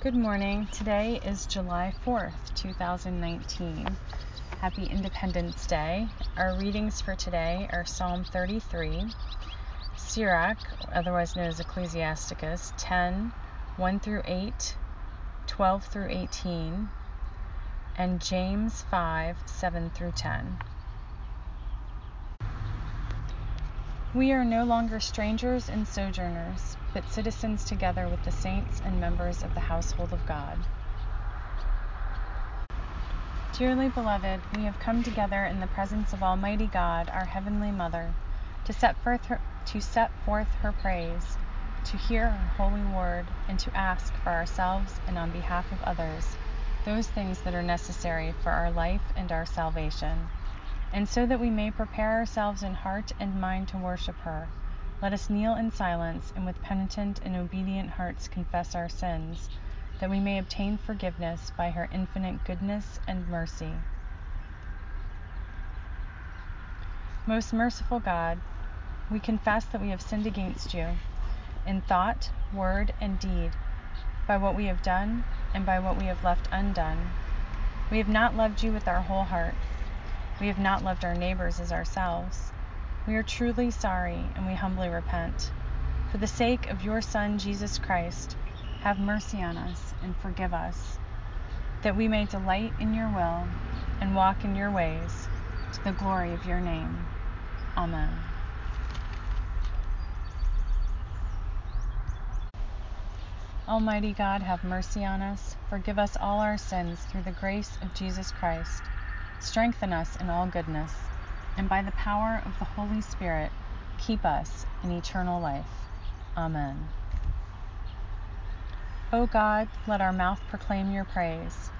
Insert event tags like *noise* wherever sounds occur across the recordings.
Good morning. Today is July 4th, 2019. Happy Independence Day. Our readings for today are Psalm 33, Sirach, otherwise known as Ecclesiasticus, 10, 1 through 8, 12 through 18, and James 5, 7 through 10. We are no longer strangers and sojourners but citizens together with the saints and members of the household of God. Dearly beloved, we have come together in the presence of Almighty God, our Heavenly Mother, to set forth her, to set forth her praise, to hear her holy word, and to ask for ourselves and on behalf of others those things that are necessary for our life and our salvation, and so that we may prepare ourselves in heart and mind to worship her let us kneel in silence and with penitent and obedient hearts confess our sins, that we may obtain forgiveness by her infinite goodness and mercy. Most merciful God, we confess that we have sinned against you in thought, word, and deed, by what we have done and by what we have left undone. We have not loved you with our whole heart. We have not loved our neighbors as ourselves. We are truly sorry and we humbly repent. For the sake of your Son, Jesus Christ, have mercy on us and forgive us, that we may delight in your will and walk in your ways to the glory of your name. Amen. Almighty God, have mercy on us, forgive us all our sins through the grace of Jesus Christ. Strengthen us in all goodness and by the power of the Holy Spirit, keep us in eternal life. Amen. O God, let our mouth proclaim your praise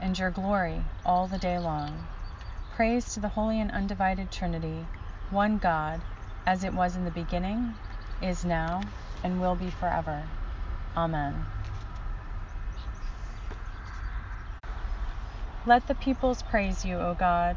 and your glory all the day long. Praise to the holy and undivided Trinity, one God, as it was in the beginning, is now, and will be forever. Amen. Let the peoples praise you, O God.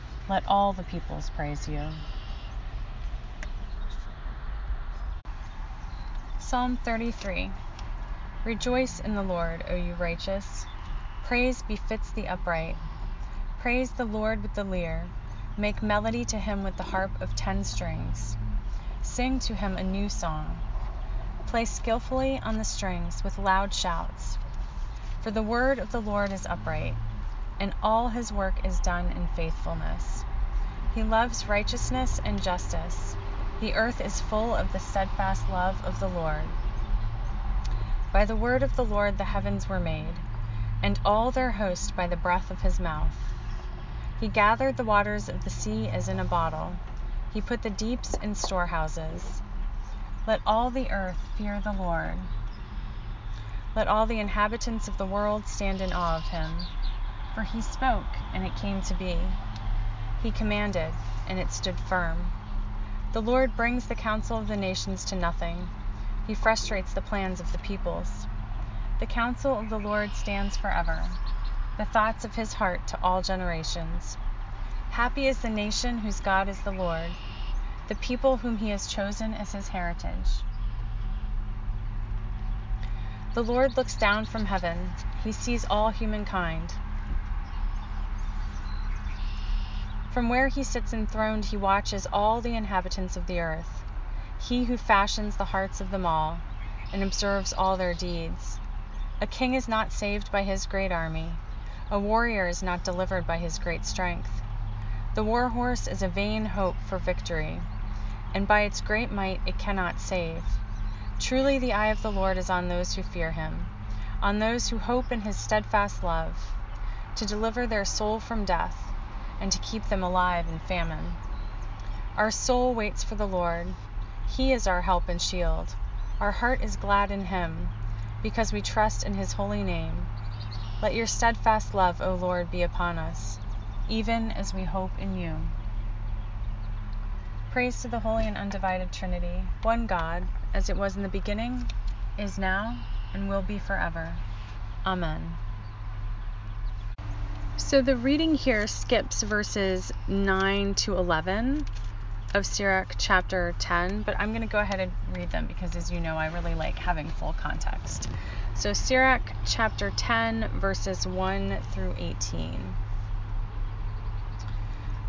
Let all the peoples praise you. Psalm 33 Rejoice in the Lord, O you righteous. Praise befits the upright. Praise the Lord with the lyre. Make melody to him with the harp of ten strings. Sing to him a new song. Play skillfully on the strings with loud shouts. For the word of the Lord is upright and all his work is done in faithfulness. He loves righteousness and justice. The earth is full of the steadfast love of the Lord. By the word of the Lord the heavens were made, and all their host by the breath of his mouth. He gathered the waters of the sea as in a bottle. He put the deeps in storehouses. Let all the earth fear the Lord. Let all the inhabitants of the world stand in awe of him. For he spoke, and it came to be. He commanded, and it stood firm. The Lord brings the counsel of the nations to nothing. He frustrates the plans of the peoples. The counsel of the Lord stands forever, the thoughts of his heart to all generations. Happy is the nation whose God is the Lord, the people whom he has chosen as his heritage. The Lord looks down from heaven, he sees all humankind. From where he sits enthroned, he watches all the inhabitants of the earth, he who fashions the hearts of them all, and observes all their deeds. A king is not saved by his great army, a warrior is not delivered by his great strength. The war horse is a vain hope for victory, and by its great might it cannot save. Truly the eye of the Lord is on those who fear him, on those who hope in his steadfast love, to deliver their soul from death and to keep them alive in famine. Our soul waits for the Lord. He is our help and shield. Our heart is glad in him, because we trust in his holy name. Let your steadfast love, O Lord, be upon us, even as we hope in you. Praise to the Holy and Undivided Trinity, one God, as it was in the beginning, is now, and will be forever. Amen. So the reading here skips verses 9 to 11 of Sirach chapter 10, but I'm going to go ahead and read them because, as you know, I really like having full context. So, Sirach chapter 10, verses 1 through 18.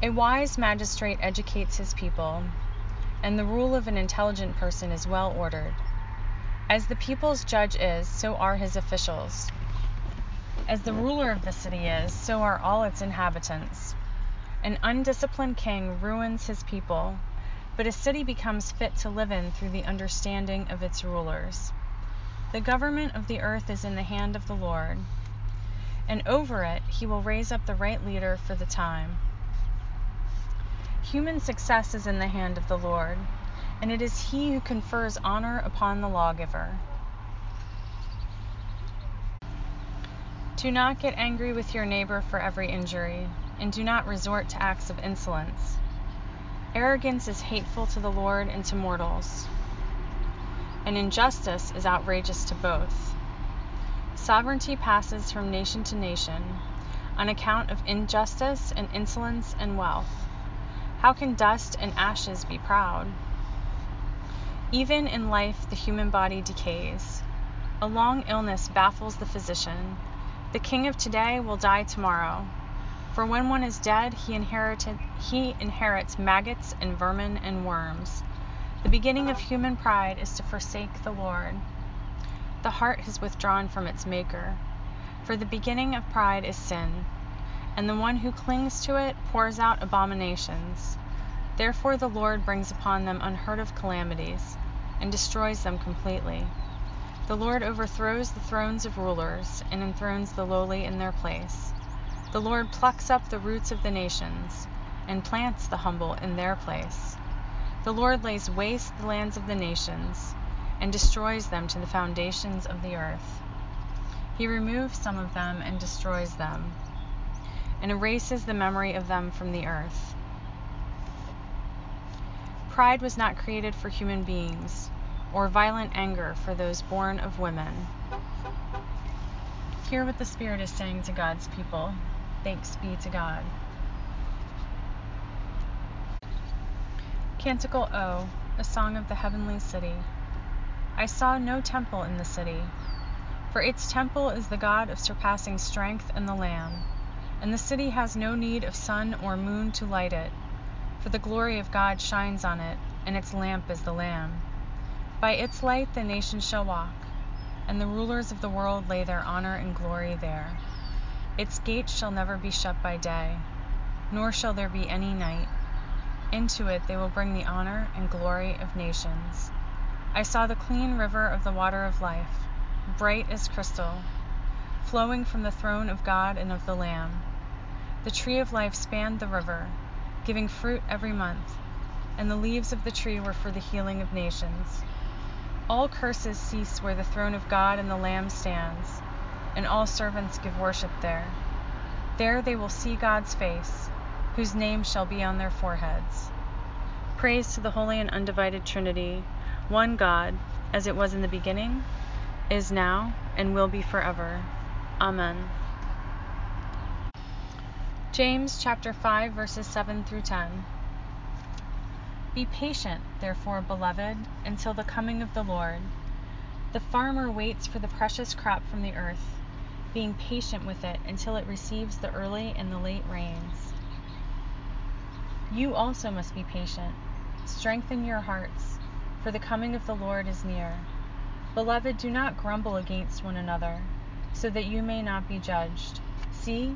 A wise magistrate educates his people, and the rule of an intelligent person is well ordered. As the people's judge is, so are his officials. As the ruler of the city is, so are all its inhabitants. An undisciplined king ruins his people, but a city becomes fit to live in through the understanding of its rulers. The government of the earth is in the hand of the Lord, and over it he will raise up the right leader for the time. Human success is in the hand of the Lord, and it is he who confers honor upon the lawgiver. Do not get angry with your neighbor for every injury and do not resort to acts of insolence. Arrogance is hateful to the Lord and to mortals, and injustice is outrageous to both. Sovereignty passes from nation to nation on account of injustice and insolence and wealth. How can dust and ashes be proud? Even in life, the human body decays. A long illness baffles the physician. The king of today will die tomorrow. For when one is dead, he he inherits maggots and vermin and worms. The beginning of human pride is to forsake the Lord. The heart has withdrawn from its maker. For the beginning of pride is sin, and the one who clings to it pours out abominations. Therefore the Lord brings upon them unheard of calamities, and destroys them completely. The Lord overthrows the thrones of rulers, and enthrones the lowly in their place. The Lord plucks up the roots of the nations, and plants the humble in their place. The Lord lays waste the lands of the nations, and destroys them to the foundations of the earth. He removes some of them and destroys them, and erases the memory of them from the earth. Pride was not created for human beings, or violent anger for those born of women. Hear what the Spirit is saying to God's people. Thanks be to God. Canticle O, a song of the heavenly city. I saw no temple in the city, for its temple is the God of surpassing strength and the Lamb, and the city has no need of sun or moon to light it, for the glory of God shines on it, and its lamp is the Lamb. By its light the nations shall walk, and the rulers of the world lay their honor and glory there. Its gates shall never be shut by day, nor shall there be any night. Into it they will bring the honor and glory of nations. I saw the clean river of the water of life, bright as crystal, flowing from the throne of God and of the Lamb. The tree of life spanned the river, giving fruit every month, and the leaves of the tree were for the healing of nations. All curses cease where the throne of God and the Lamb stands and all servants give worship there. There they will see God's face, whose name shall be on their foreheads. Praise to the Holy and Undivided Trinity, one God, as it was in the beginning, is now, and will be forever. Amen. James chapter 5 verses 7 through 10. Be patient, therefore, beloved, until the coming of the Lord. The farmer waits for the precious crop from the earth being patient with it until it receives the early and the late rains. You also must be patient. Strengthen your hearts, for the coming of the Lord is near. Beloved, do not grumble against one another, so that you may not be judged. See,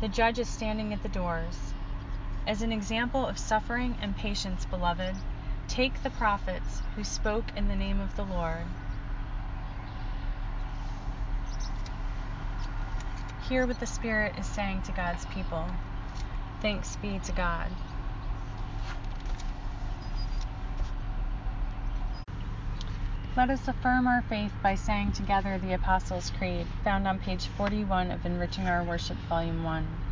the judge is standing at the doors. As an example of suffering and patience, beloved, take the prophets who spoke in the name of the Lord. hear what the Spirit is saying to God's people. Thanks be to God. Let us affirm our faith by saying together the Apostles' Creed, found on page 41 of Enriching Our Worship, Volume 1.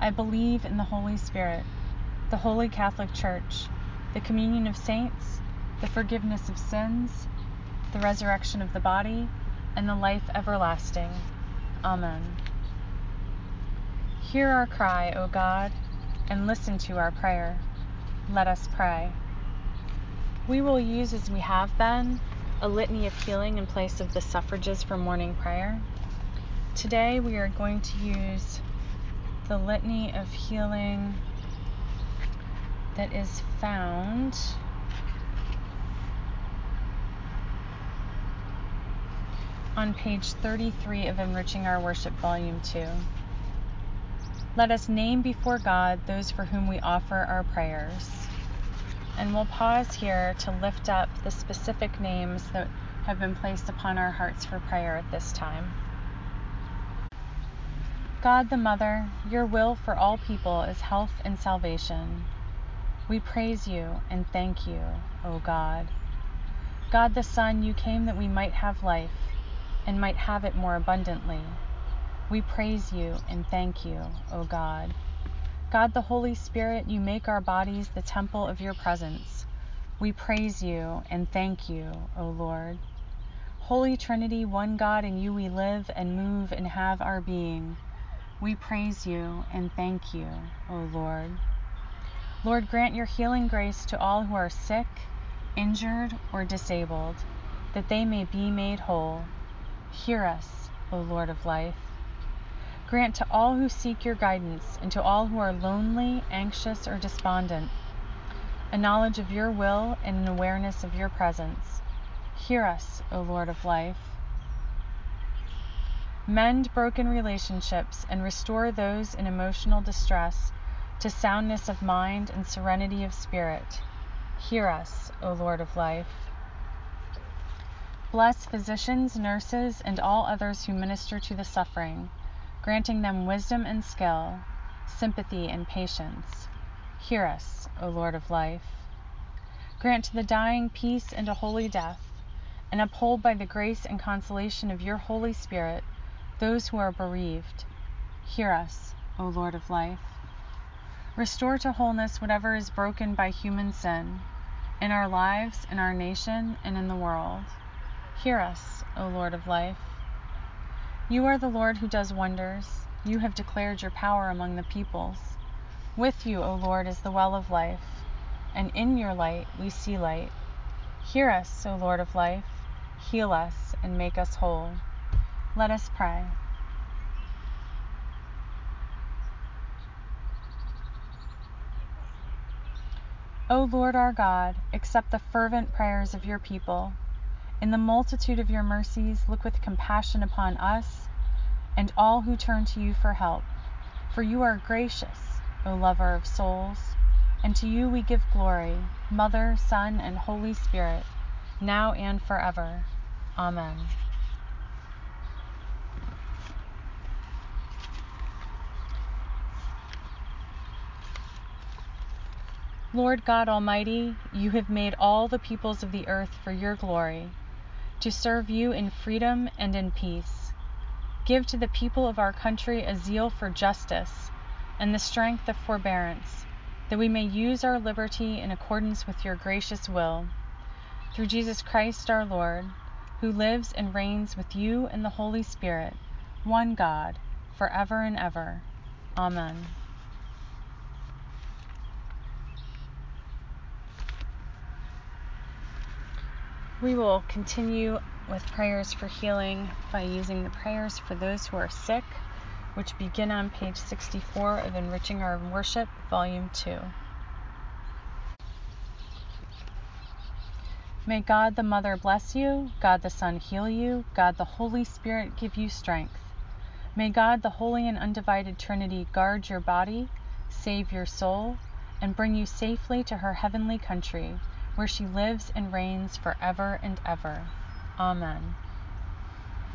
I believe in the Holy Spirit, the Holy Catholic Church, the communion of saints, the forgiveness of sins, the resurrection of the body, and the life everlasting. Amen. Hear our cry, O God, and listen to our prayer. Let us pray. We will use, as we have been, a litany of healing in place of the suffrages for morning prayer. Today we are going to use the litany of healing that is found on page 33 of Enriching Our Worship, Volume 2. Let us name before God those for whom we offer our prayers. And we'll pause here to lift up the specific names that have been placed upon our hearts for prayer at this time. God the Mother, your will for all people is health and salvation. We praise you and thank you, O God. God the Son, you came that we might have life and might have it more abundantly. We praise you and thank you, O God. God the Holy Spirit, you make our bodies the temple of your presence. We praise you and thank you, O Lord. Holy Trinity, one God, in you we live and move and have our being. We praise you and thank you, O Lord. Lord, grant your healing grace to all who are sick, injured, or disabled, that they may be made whole. Hear us, O Lord of life. Grant to all who seek your guidance, and to all who are lonely, anxious, or despondent, a knowledge of your will and an awareness of your presence. Hear us, O Lord of life. Mend broken relationships and restore those in emotional distress to soundness of mind and serenity of spirit. Hear us, O Lord of life. Bless physicians, nurses, and all others who minister to the suffering granting them wisdom and skill, sympathy and patience. Hear us, O Lord of life. Grant to the dying peace and a holy death, and uphold by the grace and consolation of your Holy Spirit those who are bereaved. Hear us, O Lord of life. Restore to wholeness whatever is broken by human sin, in our lives, in our nation, and in the world. Hear us, O Lord of life. You are the Lord who does wonders. You have declared your power among the peoples. With you, O Lord, is the well of life, and in your light we see light. Hear us, O Lord of life. Heal us and make us whole. Let us pray. O Lord our God, accept the fervent prayers of your people in the multitude of your mercies, look with compassion upon us and all who turn to you for help. For you are gracious, O lover of souls, and to you we give glory, Mother, Son, and Holy Spirit, now and forever. Amen. Lord God Almighty, you have made all the peoples of the earth for your glory to serve you in freedom and in peace. Give to the people of our country a zeal for justice and the strength of forbearance, that we may use our liberty in accordance with your gracious will. Through Jesus Christ our Lord, who lives and reigns with you and the Holy Spirit, one God, forever and ever. Amen. We will continue with prayers for healing by using the prayers for those who are sick, which begin on page 64 of Enriching Our Worship, Volume 2. May God the Mother bless you, God the Son heal you, God the Holy Spirit give you strength. May God the Holy and Undivided Trinity guard your body, save your soul, and bring you safely to her heavenly country, where she lives and reigns forever and ever. Amen.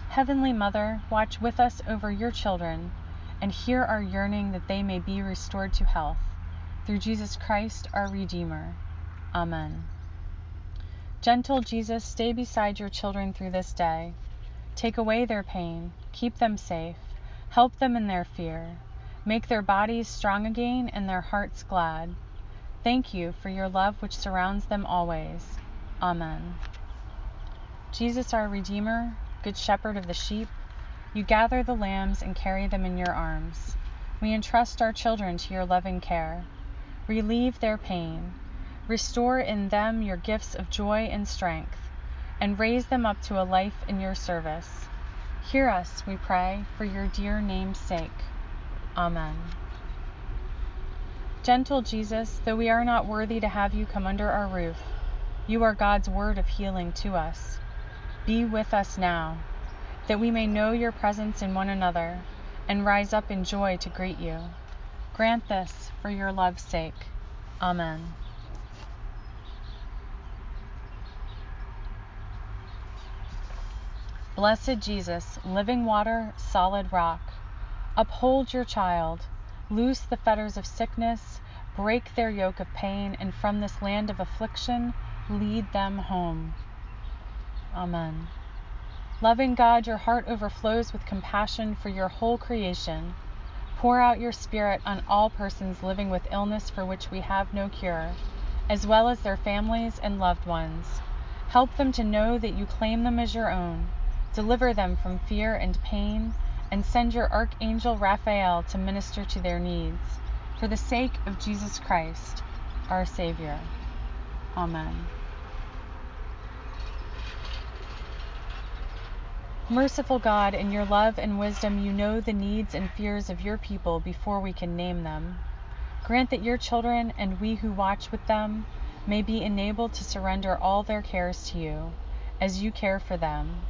Heavenly Mother, watch with us over your children, and hear our yearning that they may be restored to health. Through Jesus Christ, our Redeemer. Amen. Gentle Jesus, stay beside your children through this day. Take away their pain, keep them safe, help them in their fear, make their bodies strong again and their hearts glad. Thank you for your love which surrounds them always. Amen. Jesus, our Redeemer, Good Shepherd of the sheep, you gather the lambs and carry them in your arms. We entrust our children to your loving care. Relieve their pain Restore in them your gifts of joy and strength, and raise them up to a life in your service. Hear us, we pray, for your dear name's sake. Amen. Gentle Jesus, though we are not worthy to have you come under our roof, you are God's word of healing to us. Be with us now, that we may know your presence in one another and rise up in joy to greet you. Grant this for your love's sake. Amen. Blessed Jesus, living water, solid rock, uphold your child, loose the fetters of sickness, break their yoke of pain, and from this land of affliction lead them home. Amen. Loving God, your heart overflows with compassion for your whole creation. Pour out your Spirit on all persons living with illness for which we have no cure, as well as their families and loved ones. Help them to know that you claim them as your own Deliver them from fear and pain, and send your archangel Raphael to minister to their needs. For the sake of Jesus Christ, our Savior. Amen. Merciful God, in your love and wisdom, you know the needs and fears of your people before we can name them. Grant that your children and we who watch with them may be enabled to surrender all their cares to you, as you care for them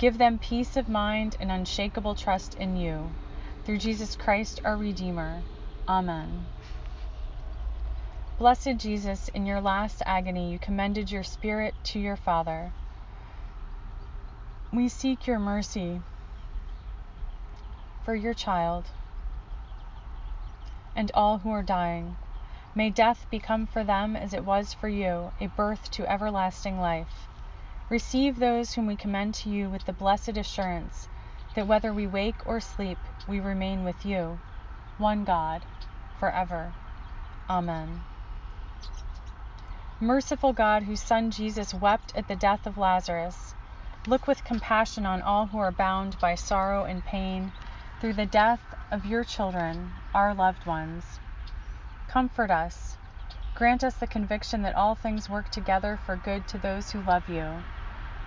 Give them peace of mind and unshakable trust in you. Through Jesus Christ, our Redeemer. Amen. Blessed Jesus, in your last agony, you commended your spirit to your Father. We seek your mercy for your child and all who are dying. May death become for them, as it was for you, a birth to everlasting life. Receive those whom we commend to you with the blessed assurance that whether we wake or sleep, we remain with you, one God, forever. Amen. Merciful God, whose Son Jesus wept at the death of Lazarus, look with compassion on all who are bound by sorrow and pain through the death of your children, our loved ones. Comfort us. Grant us the conviction that all things work together for good to those who love you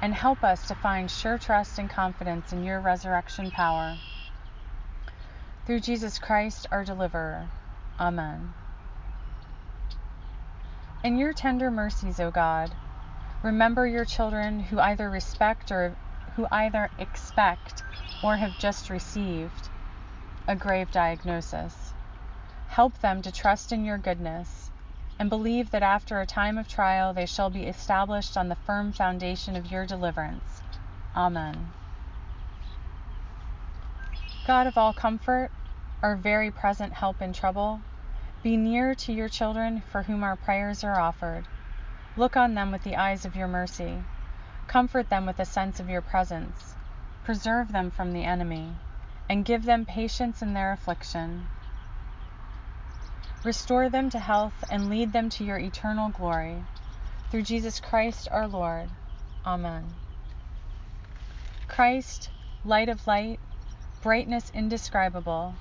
and help us to find sure trust and confidence in your resurrection power. Through Jesus Christ, our deliverer. Amen. In your tender mercies, O God, remember your children who either respect or who either expect or have just received a grave diagnosis. Help them to trust in your goodness and believe that after a time of trial they shall be established on the firm foundation of your deliverance. Amen. God of all comfort, our very present help in trouble, be near to your children for whom our prayers are offered. Look on them with the eyes of your mercy. Comfort them with a sense of your presence. Preserve them from the enemy, and give them patience in their affliction. Restore them to health and lead them to your eternal glory. Through Jesus Christ our Lord. Amen. Christ, light of light, brightness indescribable,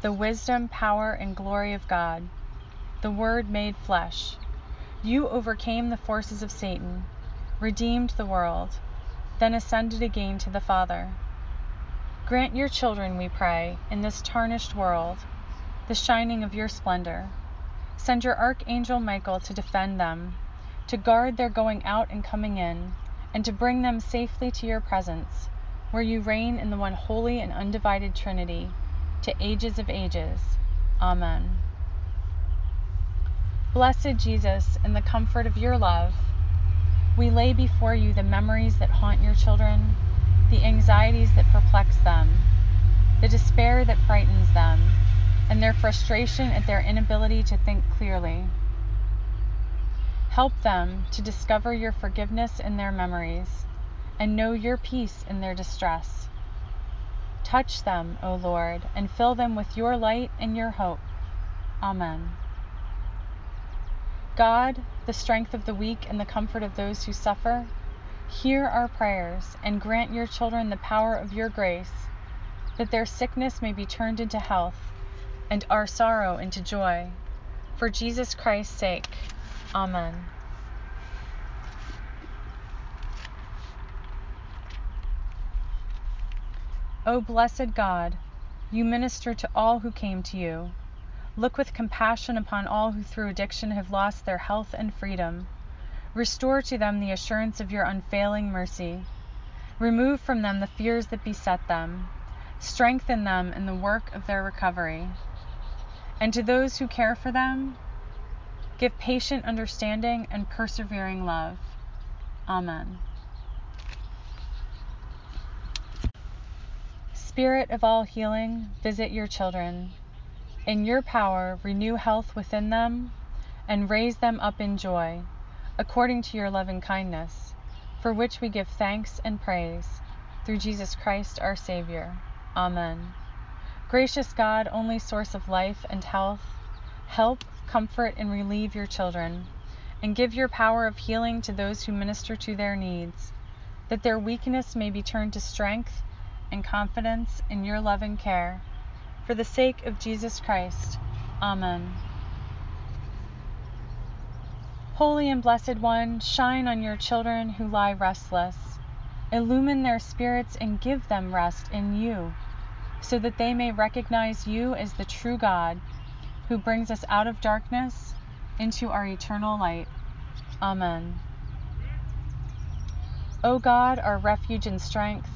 the wisdom, power, and glory of God, the Word made flesh. You overcame the forces of Satan, redeemed the world, then ascended again to the Father. Grant your children, we pray, in this tarnished world, the shining of your splendor. Send your archangel Michael to defend them, to guard their going out and coming in, and to bring them safely to your presence, where you reign in the one holy and undivided Trinity, to ages of ages. Amen. Blessed Jesus, in the comfort of your love, we lay before you the memories that haunt your children, the anxieties that perplex them, the despair that frightens them, and their frustration at their inability to think clearly. Help them to discover your forgiveness in their memories and know your peace in their distress. Touch them, O Lord, and fill them with your light and your hope. Amen. God, the strength of the weak and the comfort of those who suffer, hear our prayers and grant your children the power of your grace, that their sickness may be turned into health and our sorrow into joy. For Jesus Christ's sake. Amen. O blessed God, you minister to all who came to you. Look with compassion upon all who through addiction have lost their health and freedom. Restore to them the assurance of your unfailing mercy. Remove from them the fears that beset them. Strengthen them in the work of their recovery. And to those who care for them, give patient understanding and persevering love. Amen. Spirit of all healing, visit your children. In your power, renew health within them and raise them up in joy, according to your loving kindness, for which we give thanks and praise, through Jesus Christ our Savior. Amen. Gracious God, only source of life and health, help, comfort, and relieve your children, and give your power of healing to those who minister to their needs, that their weakness may be turned to strength and confidence in your loving care. For the sake of Jesus Christ. Amen. Holy and Blessed One, shine on your children who lie restless. Illumine their spirits and give them rest in you so that they may recognize you as the true God who brings us out of darkness into our eternal light. Amen. O God, our refuge and strength,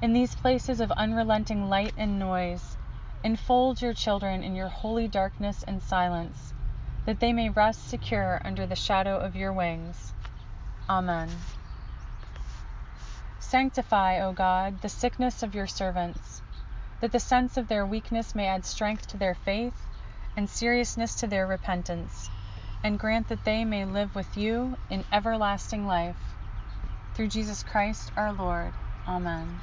in these places of unrelenting light and noise, enfold your children in your holy darkness and silence, that they may rest secure under the shadow of your wings. Amen. Sanctify, O God, the sickness of your servants that the sense of their weakness may add strength to their faith and seriousness to their repentance, and grant that they may live with you in everlasting life. Through Jesus Christ our Lord. Amen.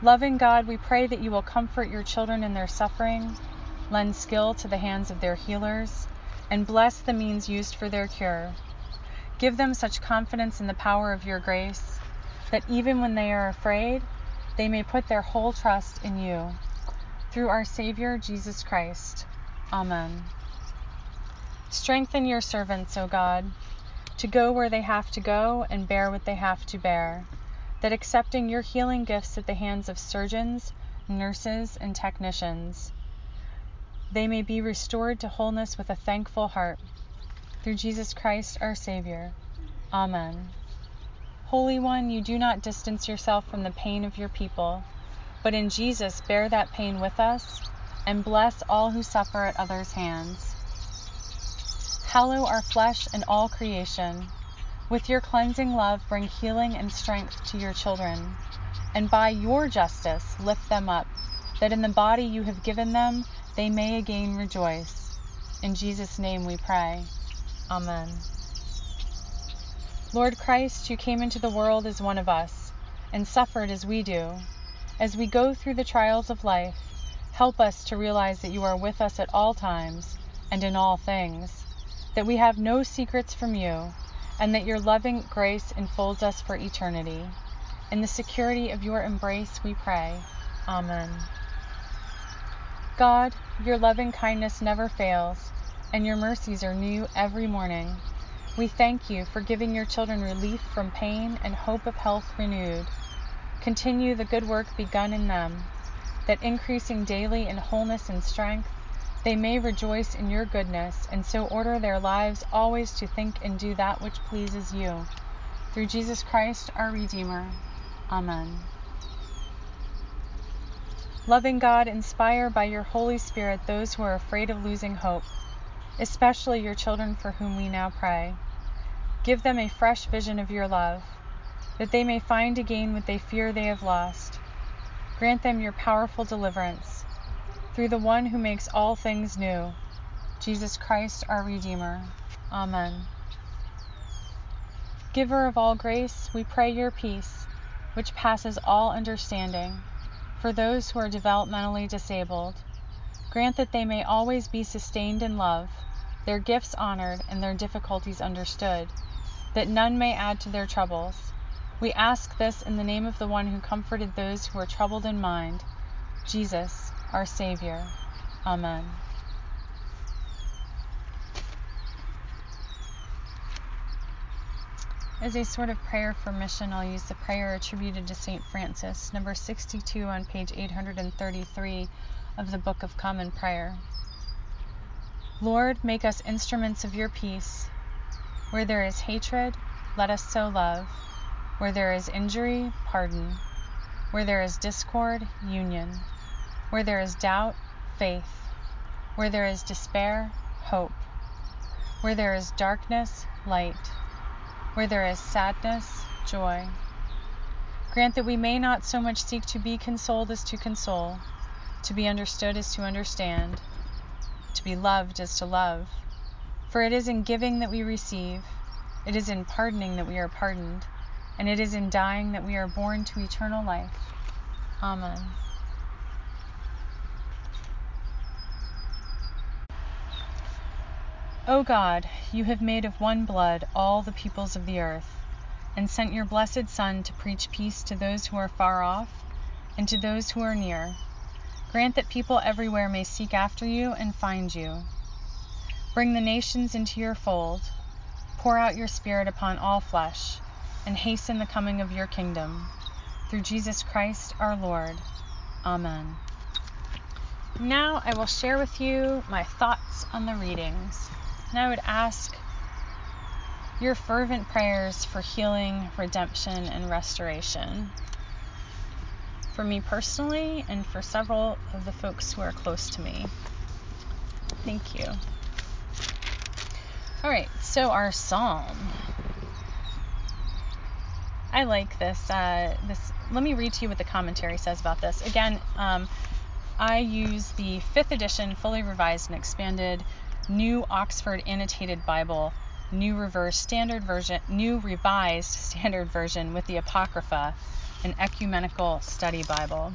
Loving God, we pray that you will comfort your children in their suffering, lend skill to the hands of their healers, and bless the means used for their cure. Give them such confidence in the power of your grace that even when they are afraid, they may put their whole trust in you. Through our Savior Jesus Christ. Amen. Strengthen your servants, O God, to go where they have to go and bear what they have to bear, that accepting your healing gifts at the hands of surgeons, nurses, and technicians, they may be restored to wholeness with a thankful heart. Through Jesus Christ our Savior. Amen. Holy One, you do not distance yourself from the pain of your people, but in Jesus bear that pain with us and bless all who suffer at others' hands. Hallow our flesh and all creation. With your cleansing love, bring healing and strength to your children, and by your justice lift them up, that in the body you have given them they may again rejoice. In Jesus' name we pray. Amen. Lord Christ, you came into the world as one of us, and suffered as we do. As we go through the trials of life, help us to realize that you are with us at all times and in all things, that we have no secrets from you, and that your loving grace enfolds us for eternity. In the security of your embrace, we pray. Amen. God, your loving kindness never fails, and your mercies are new every morning. We thank you for giving your children relief from pain and hope of health renewed. Continue the good work begun in them, that increasing daily in wholeness and strength, they may rejoice in your goodness, and so order their lives always to think and do that which pleases you. Through Jesus Christ, our Redeemer. Amen. Loving God, inspire by your Holy Spirit those who are afraid of losing hope, especially your children for whom we now pray. Give them a fresh vision of your love, that they may find again what they fear they have lost. Grant them your powerful deliverance through the one who makes all things new, Jesus Christ our Redeemer. Amen. Giver of all grace, we pray your peace, which passes all understanding, for those who are developmentally disabled. Grant that they may always be sustained in love, their gifts honored, and their difficulties understood, that none may add to their troubles. We ask this in the name of the one who comforted those who are troubled in mind, Jesus, our Savior. Amen. As a sort of prayer for mission, I'll use the prayer attributed to St. Francis, number 62 on page 833 of the Book of Common Prayer. Lord, make us instruments of your peace. Where there is hatred, let us sow love. Where there is injury, pardon. Where there is discord, union. Where there is doubt, faith. Where there is despair, hope. Where there is darkness, light. Where there is sadness, joy. Grant that we may not so much seek to be consoled as to console, to be understood as to understand, to be loved as to love. For it is in giving that we receive, it is in pardoning that we are pardoned, and it is in dying that we are born to eternal life. Amen. O God, you have made of one blood all the peoples of the earth, and sent your blessed Son to preach peace to those who are far off and to those who are near. Grant that people everywhere may seek after you and find you. Bring the nations into your fold. Pour out your Spirit upon all flesh, and hasten the coming of your kingdom. Through Jesus Christ our Lord. Amen. Now I will share with you my thoughts on the readings. And I would ask your fervent prayers for healing, redemption, and restoration. For me personally, and for several of the folks who are close to me. Thank you. All right, so our psalm. I like this. Uh, this. Let me read to you what the commentary says about this. Again, um, I use the fifth edition, fully revised and expanded New Oxford Annotated Bible, New Reverse Standard Version, New Revised *laughs* Standard Version with the Apocrypha, an ecumenical study Bible.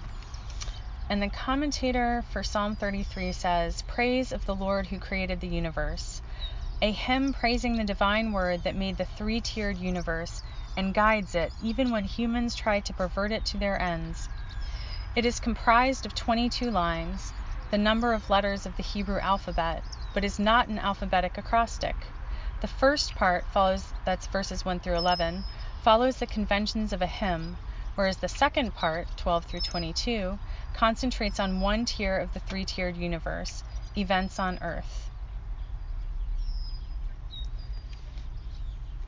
And the commentator for Psalm 33 says, Praise of the Lord who created the universe. A hymn praising the divine word that made the three tiered universe and guides it even when humans try to pervert it to their ends. It is comprised of 22 lines, the number of letters of the Hebrew alphabet, but is not an alphabetic acrostic. The first part follows, that's verses 1 through 11, follows the conventions of a hymn, whereas the second part, 12 through 22, concentrates on one tier of the three tiered universe, events on earth.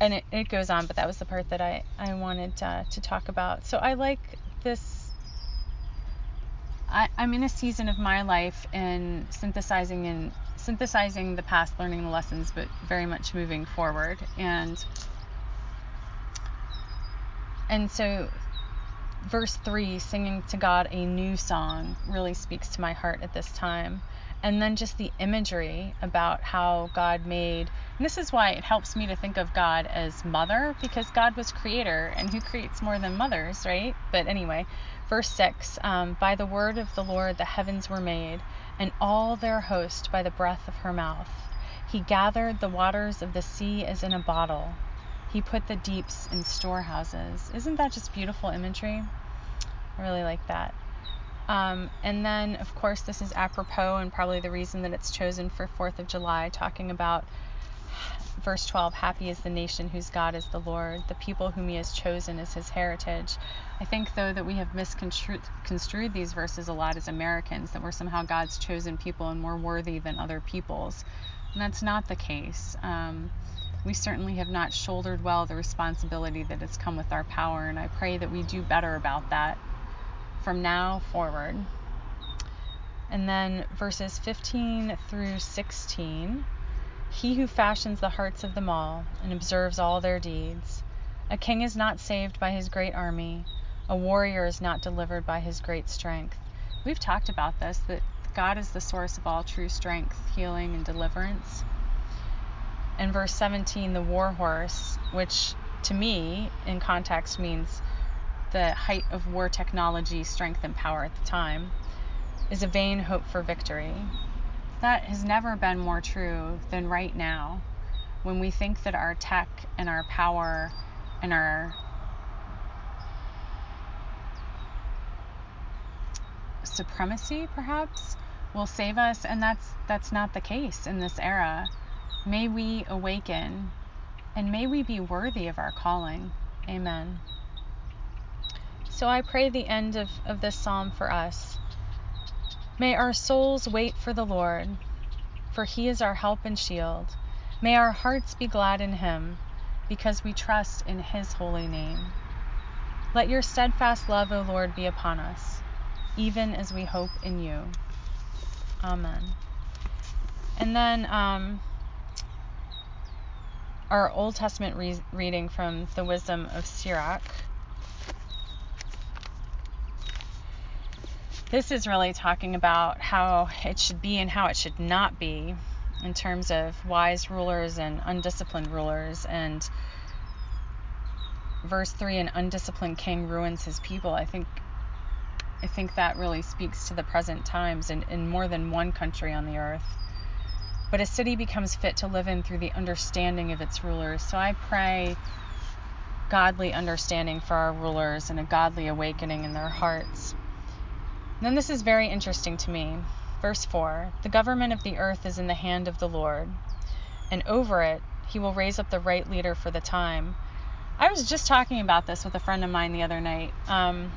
And it, it, goes on, but that was the part that I, I wanted uh, to talk about. So I like this. I, I'm in a season of my life in synthesizing and synthesizing the past, learning the lessons, but very much moving forward. And and so verse 3 singing to God a new song really speaks to my heart at this time. And then just the imagery about how God made, and this is why it helps me to think of God as mother, because God was creator, and who creates more than mothers, right? But anyway, verse 6 um, By the word of the Lord the heavens were made, and all their host by the breath of her mouth. He gathered the waters of the sea as in a bottle. He put the deeps in storehouses. Isn't that just beautiful imagery? I really like that. Um, and then, of course, this is apropos and probably the reason that it's chosen for 4th of July, talking about verse 12 Happy is the nation whose God is the Lord, the people whom he has chosen as his heritage. I think, though, that we have misconstrued these verses a lot as Americans, that we're somehow God's chosen people and more worthy than other people's. And that's not the case. Um, we certainly have not shouldered well the responsibility that has come with our power, and I pray that we do better about that from now forward. And then verses 15 through 16 He who fashions the hearts of them all and observes all their deeds. A king is not saved by his great army, a warrior is not delivered by his great strength. We've talked about this that God is the source of all true strength, healing, and deliverance. In verse 17, the war horse, which to me in context means the height of war technology, strength, and power at the time, is a vain hope for victory. That has never been more true than right now when we think that our tech and our power and our supremacy perhaps will save us and that's that's not the case in this era. May we awaken and may we be worthy of our calling. Amen so i pray the end of, of this psalm for us May our souls wait for the Lord, for he is our help and shield. May our hearts be glad in him, because we trust in his holy name. Let your steadfast love, O Lord, be upon us, even as we hope in you. Amen. And then um, our Old Testament re- reading from the Wisdom of Sirach. This is really talking about how it should be and how it should not be in terms of wise rulers and undisciplined rulers. And verse 3 an undisciplined king ruins his people. I think I think that really speaks to the present times in, in more than one country on the earth. But a city becomes fit to live in through the understanding of its rulers. So I pray godly understanding for our rulers and a godly awakening in their hearts. Then this is very interesting to me. Verse 4 The government of the earth is in the hand of the Lord, and over it he will raise up the right leader for the time. I was just talking about this with a friend of mine the other night. Um,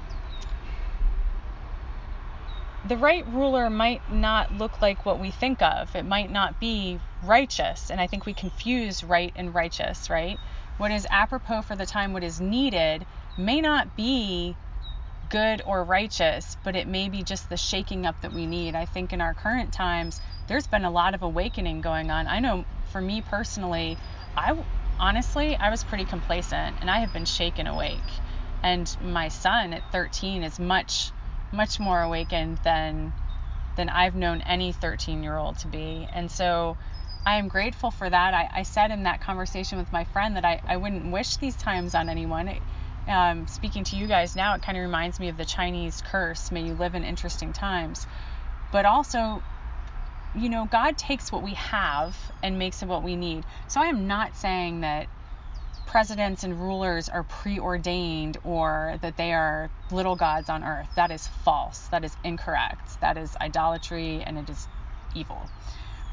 the right ruler might not look like what we think of. It might not be righteous. And I think we confuse right and righteous, right? What is apropos for the time, what is needed, may not be good or righteous, but it may be just the shaking up that we need. I think in our current times, there's been a lot of awakening going on. I know for me personally, I honestly, I was pretty complacent and I have been shaken awake. And my son at 13 is much, much more awakened than than I've known any 13 year old to be. And so I am grateful for that. I, I said in that conversation with my friend that I, I wouldn't wish these times on anyone. It, um, speaking to you guys now, it kind of reminds me of the Chinese curse, may you live in interesting times. But also, you know, God takes what we have and makes it what we need. So I am not saying that presidents and rulers are preordained or that they are little gods on earth. That is false. That is incorrect. That is idolatry and it is evil.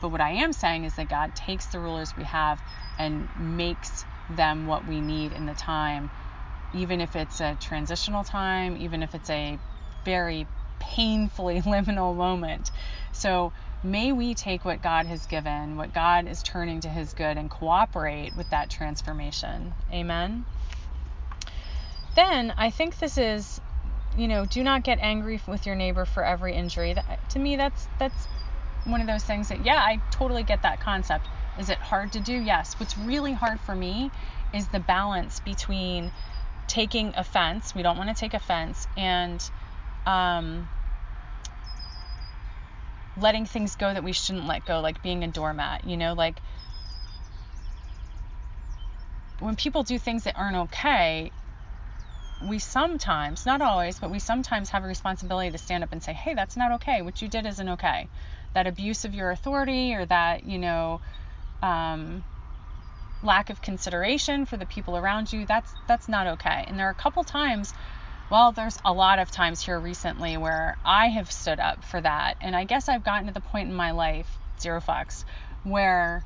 But what I am saying is that God takes the rulers we have and makes them what we need in the time even if it's a transitional time, even if it's a very painfully *laughs* liminal moment. So may we take what God has given, what God is turning to his good, and cooperate with that transformation. Amen. Then I think this is, you know, do not get angry with your neighbor for every injury. That, to me, that's that's one of those things that yeah, I totally get that concept. Is it hard to do? Yes. What's really hard for me is the balance between taking offense. We don't want to take offense and um, letting things go that we shouldn't let go, like being a doormat, you know, like when people do things that aren't okay, we sometimes, not always, but we sometimes have a responsibility to stand up and say, hey, that's not okay. What you did isn't okay. That abuse of your authority or that, you know, um, lack of consideration for the people around you, that's that's not okay. And there are a couple times, well, there's a lot of times here recently where I have stood up for that. And I guess I've gotten to the point in my life, zero fucks, where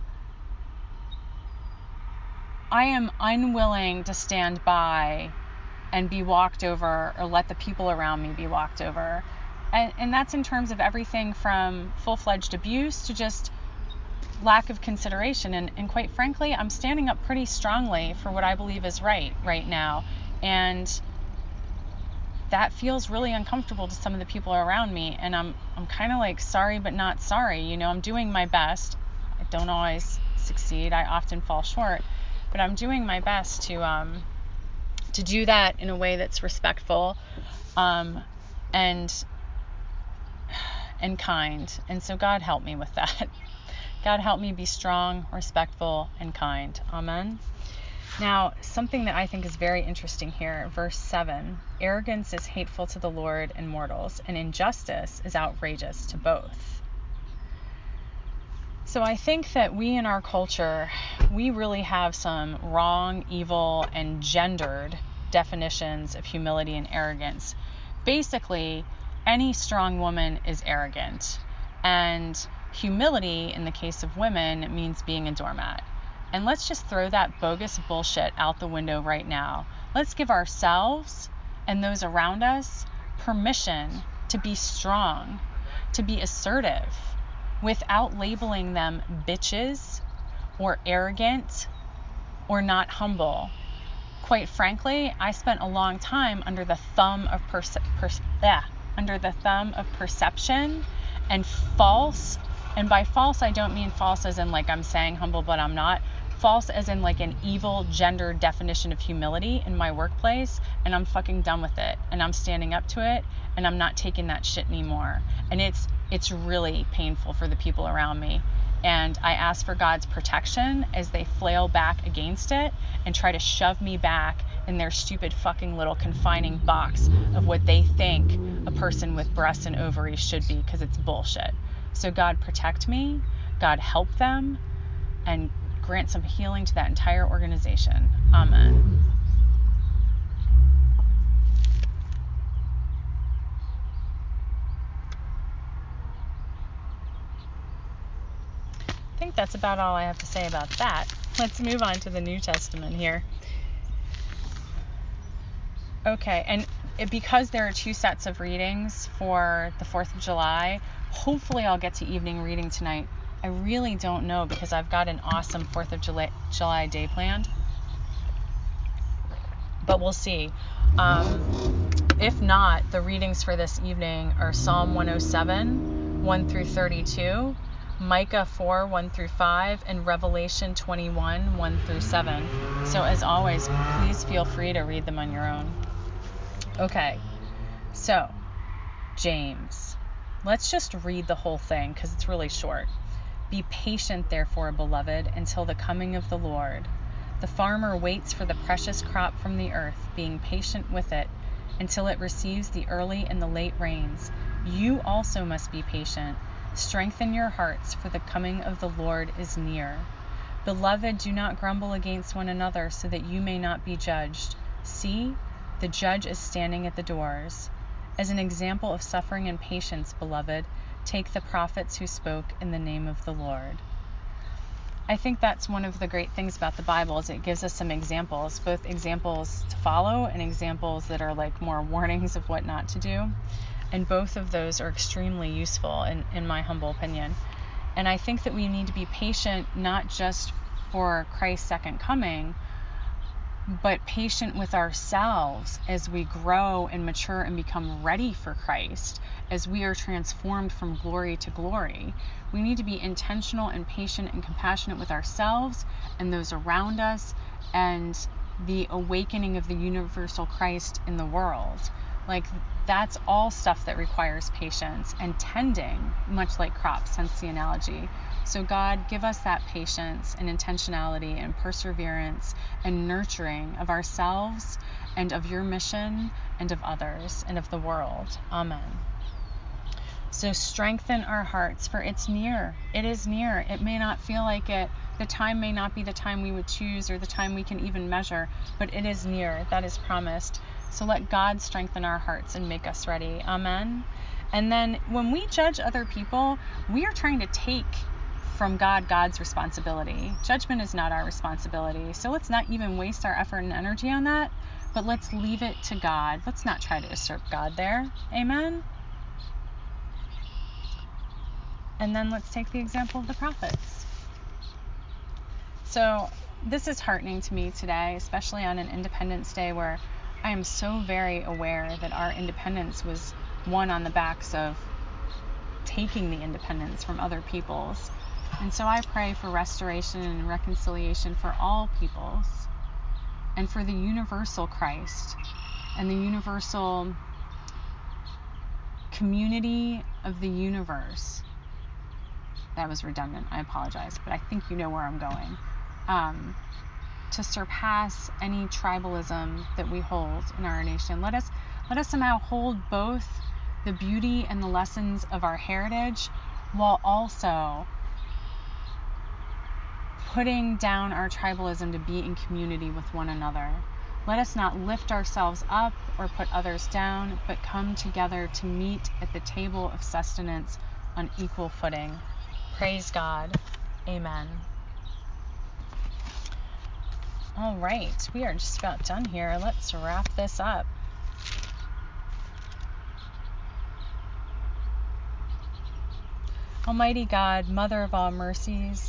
I am unwilling to stand by and be walked over or let the people around me be walked over. And, and that's in terms of everything from full fledged abuse to just lack of consideration. And, and quite frankly, I'm standing up pretty strongly for what I believe is right right now. And that feels really uncomfortable to some of the people around me. And I'm, I'm kind of like sorry, but not sorry. You know, I'm doing my best. I don't always succeed, I often fall short. But I'm doing my best to, um, to do that in a way that's respectful um, and and kind. And so God help me with that. *laughs* God help me be strong, respectful, and kind. Amen. Now, something that I think is very interesting here, verse 7 arrogance is hateful to the Lord and mortals, and injustice is outrageous to both. So I think that we in our culture, we really have some wrong, evil, and gendered definitions of humility and arrogance. Basically, any strong woman is arrogant. And humility, in the case of women, means being a doormat. And let's just throw that bogus bullshit out the window right now. Let's give ourselves and those around us permission to be strong, to be assertive, without labeling them bitches or arrogant or not humble. Quite frankly, I spent a long time under the thumb of perce- per- yeah, under the thumb of perception and false and by false I don't mean false as in like I'm saying humble but I'm not. False as in like an evil gender definition of humility in my workplace and I'm fucking done with it and I'm standing up to it and I'm not taking that shit anymore. And it's it's really painful for the people around me. And I ask for God's protection as they flail back against it and try to shove me back in their stupid fucking little confining box of what they think a person with breasts and ovaries should be because it's bullshit. So God protect me, God help them, and grant some healing to that entire organization. Amen. I think that's about all I have to say about that. Let's move on to the New Testament here. Okay, and it, because there are two sets of readings for the 4th of July, hopefully I'll get to evening reading tonight. I really don't know because I've got an awesome 4th of July, July day planned. But we'll see. Um, if not, the readings for this evening are Psalm 107, 1 through 32, Micah 4, 1 through 5, and Revelation 21, 1 through 7. So, as always, please feel free to read them on your own. Okay, so James. Let's just read the whole thing because it's really short. Be patient, therefore, beloved, until the coming of the Lord. The farmer waits for the precious crop from the earth, being patient with it until it receives the early and the late rains. You also must be patient. Strengthen your hearts, for the coming of the Lord is near. Beloved, do not grumble against one another, so that you may not be judged. See, the judge is standing at the doors. As an example of suffering and patience, beloved, take the prophets who spoke in the name of the Lord. I think that's one of the great things about the Bible is it gives us some examples, both examples to follow and examples that are like more *laughs* warnings of what not to do. And both of those are extremely useful in, in my humble opinion. And I think that we need to be patient not just for Christ's second coming, but patient with ourselves as we grow and mature and become ready for Christ, as we are transformed from glory to glory. We need to be intentional and patient and compassionate with ourselves and those around us and the awakening of the universal Christ in the world. Like, that's all stuff that requires patience and tending, much like crops, hence the analogy. So, God, give us that patience and intentionality and perseverance and nurturing of ourselves and of your mission and of others and of the world. Amen. So strengthen our hearts, for it's near. It is near. It may not feel like it. The time may not be the time we would choose or the time we can even measure, but it is near. That is promised. So let God strengthen our hearts and make us ready. Amen. And then when we judge other people, we are trying to take from God God's responsibility. Judgment is not our responsibility. So let's not even waste our effort and energy on that, but let's leave it to God. Let's not try to usurp God there. Amen. And then let's take the example of the prophets. So, this is heartening to me today, especially on an Independence Day where I am so very aware that our independence was won on the backs of taking the independence from other peoples. And so I pray for restoration and reconciliation for all peoples and for the universal Christ and the universal community of the universe. That was redundant. I apologize, but I think you know where I'm going. Um, to surpass any tribalism that we hold in our nation. Let us let us somehow hold both the beauty and the lessons of our heritage while also putting down our tribalism to be in community with one another. Let us not lift ourselves up or put others down, but come together to meet at the table of sustenance on equal footing. Praise God. Amen. All right, we are just about done here. Let's wrap this up. Almighty God, Mother of all mercies,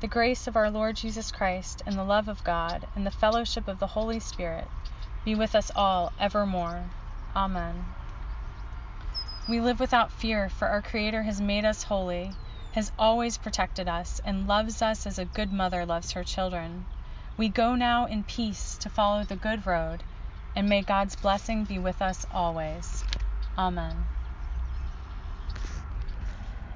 The grace of our Lord Jesus Christ, and the love of God, and the fellowship of the Holy Spirit be with us all evermore. Amen. We live without fear, for our Creator has made us holy, has always protected us, and loves us as a good mother loves her children. We go now in peace to follow the good road, and may God's blessing be with us always. Amen.